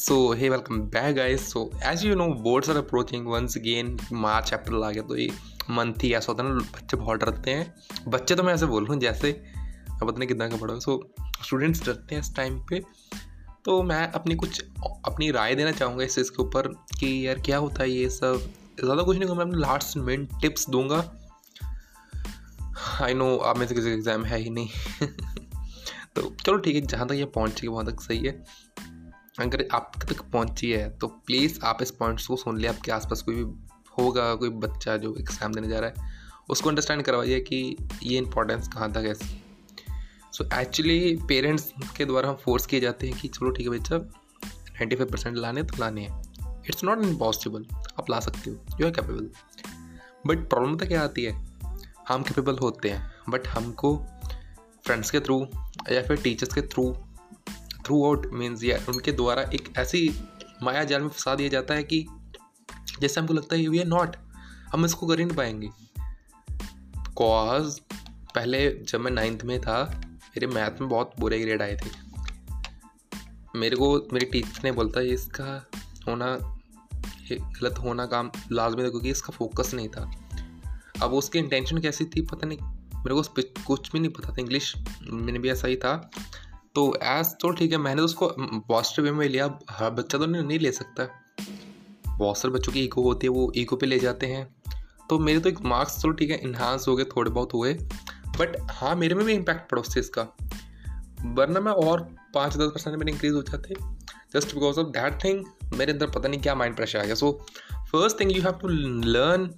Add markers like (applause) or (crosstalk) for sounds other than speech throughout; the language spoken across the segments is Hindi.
So hey, welcome back, guys. So as you know, boards are approaching once again. March April आ गया तो ये मंथ ही ऐसा होता है ना बच्चे बहुत डरते हैं। बच्चे तो मैं ऐसे बोल रहा हूँ जैसे अब पता नहीं कितना का पढ़ा सो स्टूडेंट्स डरते हैं इस टाइम पे। तो मैं अपनी कुछ अपनी राय देना चाहूँगा इस चीज़ के ऊपर कि यार क्या होता है ये सब। ज़्यादा कुछ नहीं कहूँगा मैं लास्ट मेन टिप्स दूँगा। आई नो आप में से किसी का एग्ज़ाम है ही नहीं। (laughs) तो चलो ठीक है जहाँ तक ये पहुँच वहाँ तक सही है। अगर आप तक पहुँची है तो प्लीज़ आप इस पॉइंट्स को सुन लिया आपके आसपास कोई भी होगा, कोई बच्चा जो एग्ज़ाम देने जा रहा है, उसको अंडरस्टैंड करवाइए कि ये इंपॉर्टेंस कहाँ तक है। सो एक्चुअली पेरेंट्स के द्वारा हम फोर्स किए जाते हैं कि चलो ठीक है बच्चा नाइन्टी फाइव परसेंट लाने तो लाने हैं। इट्स नॉट इम्पॉसिबल आप ला सकते हो you are capable but problem तो क्या आती है? हम कैपेबल होते हैं बट हमको फ्रेंड्स के थ्रू या फिर टीचर्स के थ्रू थ्रू आउट मीन्स या उनके द्वारा एक ऐसी माया जाल में फंसा दिया जाता है कि जैसे हमको लगता है वी आर नॉट हम इसको कर ही नहीं पाएँगे। कॉज पहले जब मैं नाइन्थ में था, मेरे मैथ में बहुत बुरे ग्रेड आए थे। मेरे को, मेरे टीचर ने बोलता है इसका होना गलत होना काम लाजमी था क्योंकि इसका फोकस नहीं था। अब उसकी इंटेंशन कैसी थी, पता नहीं। मेरे को कुछ भी नहीं पता था। इंग्लिश मैंने भी ऐसा ही था। तो एज तो ठीक है मैंने तो उसको पॉजिटिव वे में लिया। हर बच्चा तो नहीं, नहीं ले सकता। बहुत सारे बच्चों की ईगो होती है वो ईगो पे ले जाते हैं। तो मेरे तो एक मार्क्स तो ठीक है इन्हांस हो गए थोड़े बहुत हुए। बट हाँ मेरे में भी इम्पैक्ट पड़ा उस चीज़ का। वरना मैं और पाँच दस परसेंट मेरे इंक्रीज हो जाते। Just because of that thing मेरे अंदर पता नहीं क्या माइंड प्रेशर आ गया। So first thing you have to learn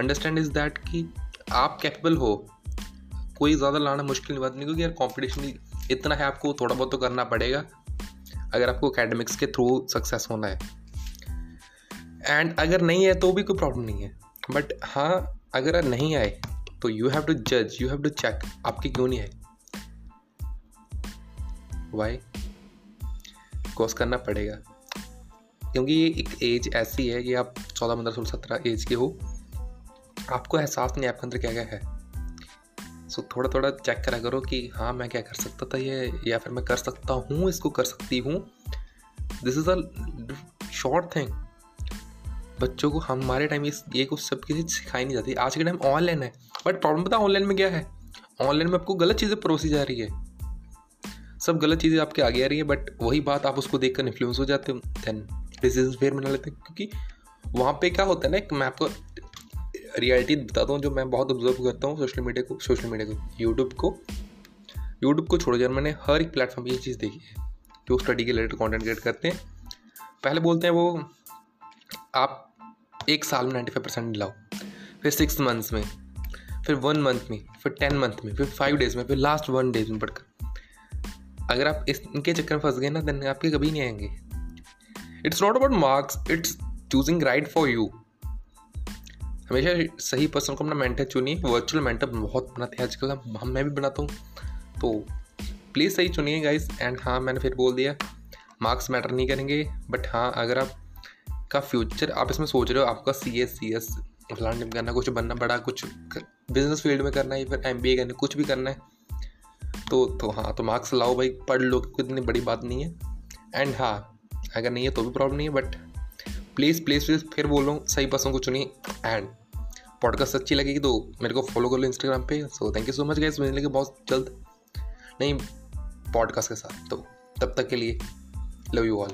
understand is that कि आप कैपेबल हो। कोई ज़्यादा लाना मुश्किल नहीं बात नहीं क्योंकि यार कॉम्पिटिशन इतना है आपको, थोड़ा बहुत तो करना पड़ेगा, अगर आपको अकेडमिक्स के थ्रू सक्सेस होना है। एंड अगर नहीं है तो भी कोई प्रॉब्लम नहीं है। बट हाँ अगर नहीं आए तो यू हैव टू जज यू हैव टू चेक आपकी क्यों नहीं है वाई कोर्स करना पड़ेगा। क्योंकि ये एक एज ऐसी है कि आप चौदह, पंद्रह, सोलह, सत्रह एज के हो। आपको एहसास नहीं आपके अंदर क्या क्या है। सो थोड़ा थोड़ा चेक करा करो कि हाँ मैं क्या कर सकता था ये, या फिर मैं कर सकता हूँ, इसको कर सकती हूँ। This is a short thing बच्चों को हमारे टाइम इस, ये कुछ सब किसी सिखाई नहीं जाती। आज के टाइम ऑनलाइन है। बट प्रॉब्लम पता ऑनलाइन में क्या है? ऑनलाइन में आपको गलत चीज़ें परोसी जा रही है। सब गलत चीज़ें आपके आगे आ रही है बट वही बात आप उसको देख कर इन्फ्लुएंस हो जाते हो। देन डिसीज़न फेयर मिला लेते हैं। क्योंकि वहाँ पे क्या होता है ना मैं आपको रियलिटी बताता हूँ, जो मैं बहुत ऑब्ज़र्व करता हूँ सोशल मीडिया को सोशल मीडिया को यूट्यूब को। यूट्यूब को छोड़ मैंने हर एक प्लेटफॉर्म ये चीज़ देखी है, जो स्टडी के रिलेटेड कॉन्टेंट क्रिएट करते हैं। पहले बोलते हैं वो, आप एक साल में नाइन्टी फाइव परसेंट लाओ, फिर सिक्स मंथ्स में, फिर वन मंथ में, फिर टेन मंथ में, फिर फाइव डेज़ में, फिर लास्ट वन डेज़ में पढ़कर। अगर आप इस, इनके चक्कर में फंस गए ना देन आपके कभी नहीं आएँगे। It's not about marks it's choosing right for you हमेशा सही पर्सन को अपना मेंटर चुनिए वर्चुअल मेंटर बहुत बनाते हैं आजकल। हम मैं भी बनाता हूँ। तो प्लीज़ सही चुनिए गाइस एंड हाँ मैंने फिर बोल दिया मार्क्स मैटर नहीं करेंगे। बट हाँ अगर आप का फ्यूचर आप इसमें सोच रहे हो, आपका सी एस सी एस फलान करना, कुछ बनना बड़ा, कुछ बिज़नेस फ़ील्ड में करना है फिर एम बी ए करना कुछ भी करना है तो तो हाँ तो मार्क्स लाओ भाई, पढ़ लो कोई इतनी बड़ी बात नहीं है। एंड हाँ अगर नहीं है तो भी प्रॉब्लम नहीं है बट प्लीज़ प्लीज़ प्लीज़ फिर बोल सही पर्सन को चुनिए। एंड पॉडकास्ट अच्छी लगेगी तो मेरे को फॉलो कर लो इंस्टाग्राम पे। So thank you so much guys मिलने के बहुत जल्द। नहीं पॉडकास्ट के साथ। तो तब तक के लिए लव यू ऑल